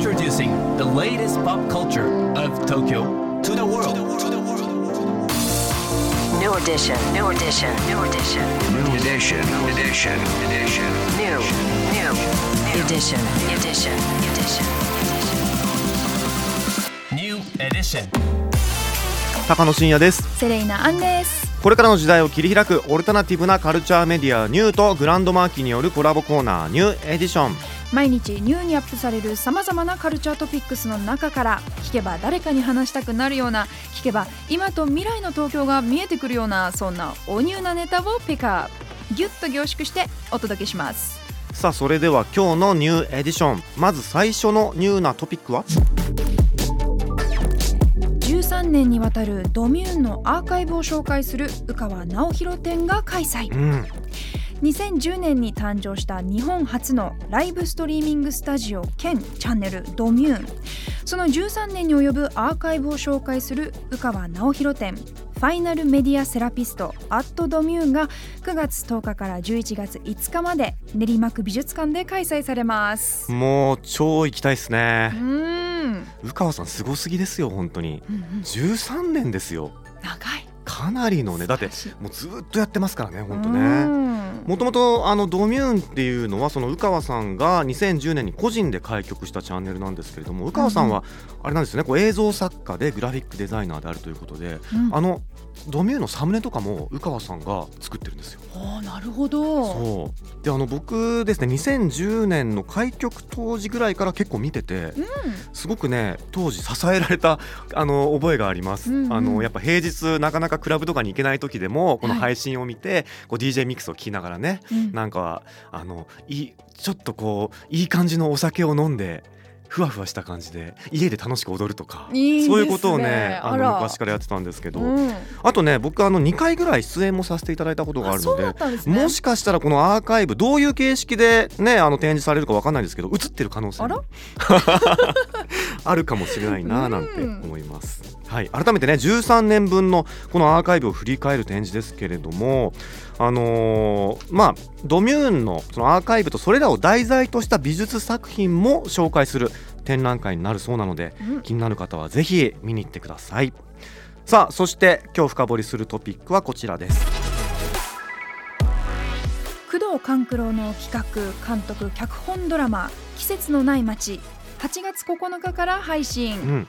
Introducing the latest pop culture of Tokyo to the world. New edition, new edition, new edition, New edition. Edition. Edition. new, new, new edition, edition, edition. New edition. 高野真也ですセレイナアンですこれからの時代を切り開くオルタナティブなカルチャーメディアニューとグランドマーキーによるコラボコーナーニューエディション毎日ニューにアップされるさまざまなカルチャートピックスの中から聞けば誰かに話したくなるような聞けば今と未来の東京が見えてくるようなそんなおニューなネタをピックアップ。ギュッと凝縮してお届けします。さあそれでは今日のニューエディション。まず最初のニューなトピックは？13年にわたる DOMMUNE のアーカイブを紹介する宇川直弘展が開催。うん2010年に誕生した日本初のライブストリーミングスタジオ兼チャンネルドミューン。その13年に及ぶアーカイブを紹介する宇川直弘展ファイナルメディアセラピストアットドミューンが9月10日から11月5日まで練馬区美術館で開催されます。もう超行きたいですうね。ーん。宇川さんすごすぎですよ本当に。うんうん。13年ですよ。長いかなりのねだってもうずっとやってますからね本当うね。ん。もともとあのドミューンっていうのはその宇川さんが2010年に個人で開局したチャンネルなんですけれども宇川さんはあれなんですよねこう映像作家でグラフィックデザイナーであるということでうん。あのドミューンのサムネとかも宇川さんが作ってるんですよ。あーなるほど。そう。であの僕ですね2010年の開局当時ぐらいから結構見ててうん。すごくね当時支えられたあの覚えがあります、うんうん。あのやっぱ平日なかなかクラブとかに行けない時でもこのはい配信を見て、こう DJ ミックスを聞きながらねうん。なんかあのいいちょっとこういい感じのお酒を飲んでふわふわした感じで家で楽しく踊るとかね。そういうことをねあの昔からやってたんですけど、うん。あとね僕あの2回ぐらい出演もさせていただいたことがあるのでね。もしかしたらこのアーカイブどういう形式でねあの展示されるかわかんないですけど映ってる可能性あ あるかもしれないななんて思います。はい、改めてね13年分のこのアーカイブを振り返る展示ですけれども、あのーまあドミューンのそのアーカイブとそれらを題材とした美術作品も紹介する展覧会になるそうなので、うん気になる方はぜひ見に行ってください。さあそして今日深掘りするトピックはこちらです。工藤官九郎の企画監督脚本ドラマ「季節のない街」8月9日から配信、うん、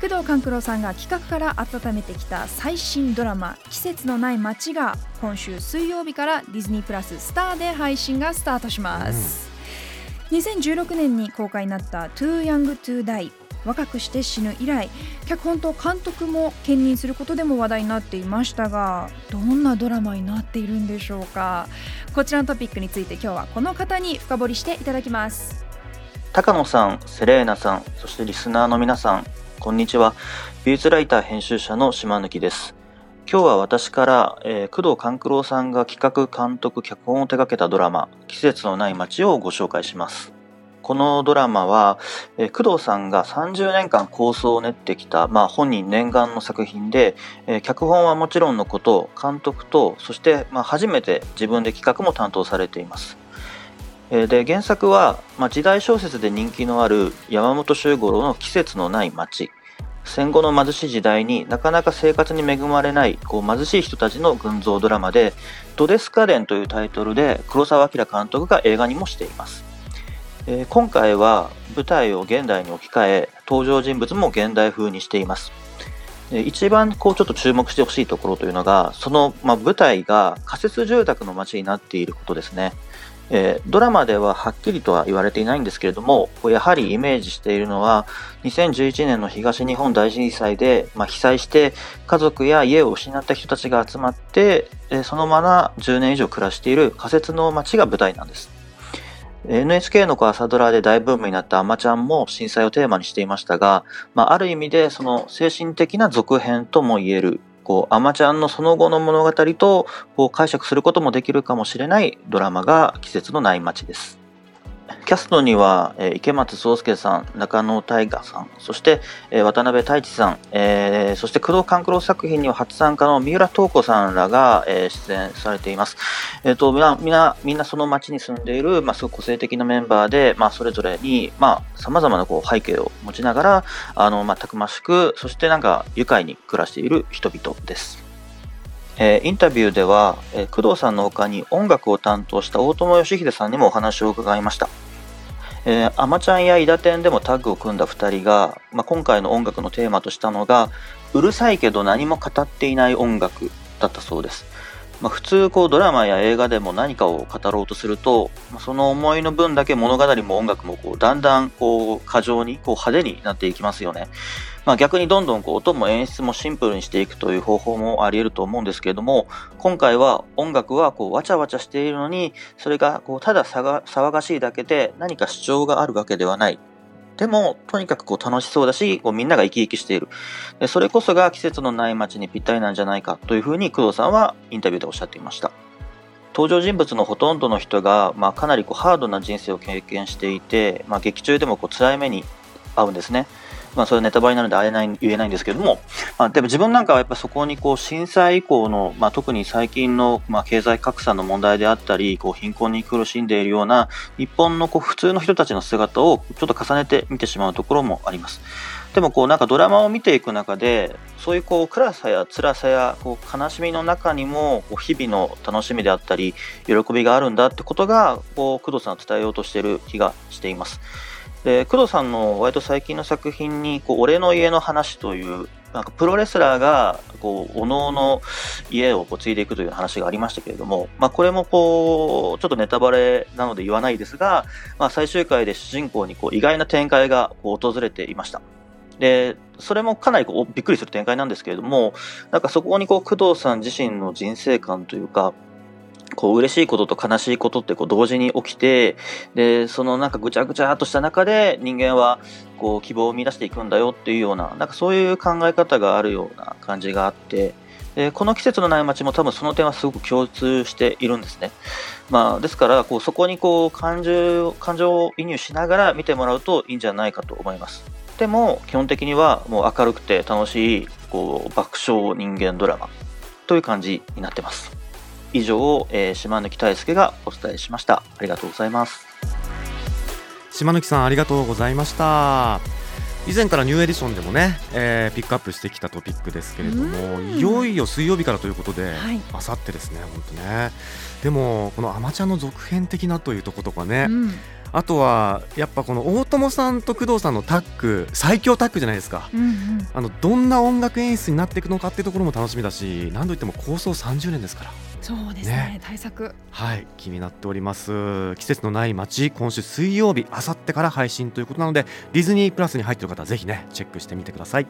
工藤官九郎さんが企画から温めてきた最新ドラマ「季節のない街」が今週水曜日からディズニープラススターで配信がスタートします、2016年に公開になった「Too Young to Die」若くして死ぬ以来脚本と監督も兼任することでも話題になっていましたがどんなドラマになっているんでしょうか。こちらのトピックについて今日はこの方に深掘りしていただきます高野さん、セレーナさん、そしてリスナーの皆さん、こんにちは。美術ライター編集者の島貫です。今日は私から、えー工藤官九郎さんが企画、監督、脚本を手掛けたドラマ、季節のない街をご紹介します。このドラマは、えー工藤さんが30年間構想を練ってきた、まあ、本人念願の作品で、えー脚本はもちろんのこと、監督と、そして、まあ、初めて自分で企画も担当されています。えで原作は、まあ、時代小説で人気のある山本周五郎の「季節のない街」戦後の貧しい時代になかなか生活に恵まれないこう貧しい人たちの群像ドラマで「ドデスカレン」というタイトルで黒澤明監督が映画にもしています、えー今回は舞台を現代に置き換え登場人物も現代風にしています。一番こうちょっと注目してほしいところというのがその、まあ、舞台が仮設住宅の街になっていることですね。えードラマでははっきりとは言われていないんですけれども、やはりイメージしているのは、2011年の東日本大震災で、まあ、被災して家族や家を失った人たちが集まって、えーそのまま10年以上暮らしている仮設の街が舞台なんです。NHK の朝ドラで大ブームになったアマちゃんも震災をテーマにしていましたが、まあ、ある意味でその精神的な続編とも言える、こう、アマちゃんのその後の物語とこう解釈することもできるかもしれないドラマが季節のない街です。キャストには、え池松壮亮さん、中野大河さん、そして、え渡辺太一さん、えーそして工藤官九郎作品には初参加の三浦透子さんらが、え出演されています。えっ、と、みんな、みんな、みんなその町に住んでいる、まあ、すごく個性的なメンバーで、まあ、それぞれに、まあ、様々なこう背景を持ちながら、あの、まあ、たくましく、そしてなんか愉快に暮らしている人々です。えーインタビューでは、えー工藤さんの他に音楽を担当した大友義秀さんにもお話を伺いました。えー、アマちゃんやイダテンでもタッグを組んだ2人が、まあ、今回の音楽のテーマとしたのが、うるさいけど何も語っていない音楽だったそうです。まあ、普通こうドラマや映画でも何かを語ろうとすると、まその思いの分だけ物語も音楽もこうだんだんこう過剰にこう派手になっていきますよね。まあ、逆にどんどんこう音も演出もシンプルにしていくという方法もあり得ると思うんですけれども今回は音楽はこうわちゃわちゃしているのにそれがこうただ騒がしいだけで何か主張があるわけではない。でも、とにかくこう楽しそうだし、こうみんなが生き生きしている。でそれこそが季節のない街にぴったりなんじゃないかというふうに工藤さんはインタビューでおっしゃっていました。登場人物のほとんどの人が、まあ、かなりこうハードな人生を経験していて、まあ、劇中でもこう辛い目に遭うんですね。まあ、それはネタバレなのであれない言えないんですけども、まあ、でも自分なんかはやっぱそこにこう震災以降の、まあ、特に最近のまあ経済格差の問題であったり、こう貧困に苦しんでいるような日本のこう普通の人たちの姿をちょっと重ねて見てしまうところもあります。でもこうなんかドラマを見ていく中で、そういうこう暗さや辛さやこう悲しみの中にもこう日々の楽しみであったり、喜びがあるんだってことが、こう工藤さんが伝えようとしている気がしています。で工藤さんの割と最近の作品に「こう俺の家の話」というなんかプロレスラーがこうおのおの家をこう継いでいくという話がありましたけれども、まあ、これもこうちょっとネタバレなので言わないですが、まあ、最終回で主人公にこう意外な展開がこう訪れていました。でそれもかなりこうびっくりする展開なんですけれどもなんかそこにこう工藤さん自身の人生観というかこう嬉しいことと悲しいことってこう同時に起きてでそのなんかぐちゃぐちゃっとした中で人間はこう希望を見出していくんだよっていうようななんかそういう考え方があるような感じがあってでこの季節のない街も多分その点はすごく共通しているんですね。まあ、ですからこうそこにこう感情感情を移入しながら見てもらうといいんじゃないかと思います。でも基本的にはもう明るくて楽しいこう爆笑人間ドラマという感じになってます。以上、えー島貫大輔がお伝えしました。ありがとうございます。島貫さんありがとうございました。以前からニューエディションでもね、えーピックアップしてきたトピックですけれどもうん。いよいよ水曜日からということで、はい。あさってですね本当ね。でもこのアマチュアの続編的なというところとかね、うん。あとはやっぱこの大友さんと工藤さんのタッグ最強タッグじゃないですか。うんうん。あのどんな音楽演出になっていくのかっていうところも楽しみだし何といっても構想30年ですからそうですねね対策はい気になっております季節のない街今週水曜日あさってから配信ということなのでディズニープラスに入っている方はぜひねチェックしてみてください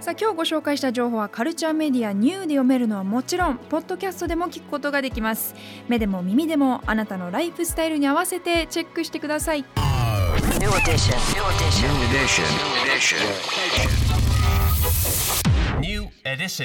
さあ今日ご紹介した情報はカルチャーメディアニューで読めるのはもちろんポッドキャストでも聞くことができます目でも耳でもあなたのライフスタイルに合わせてチェックしてください New edition. New edition. New edition. New edition. New edition.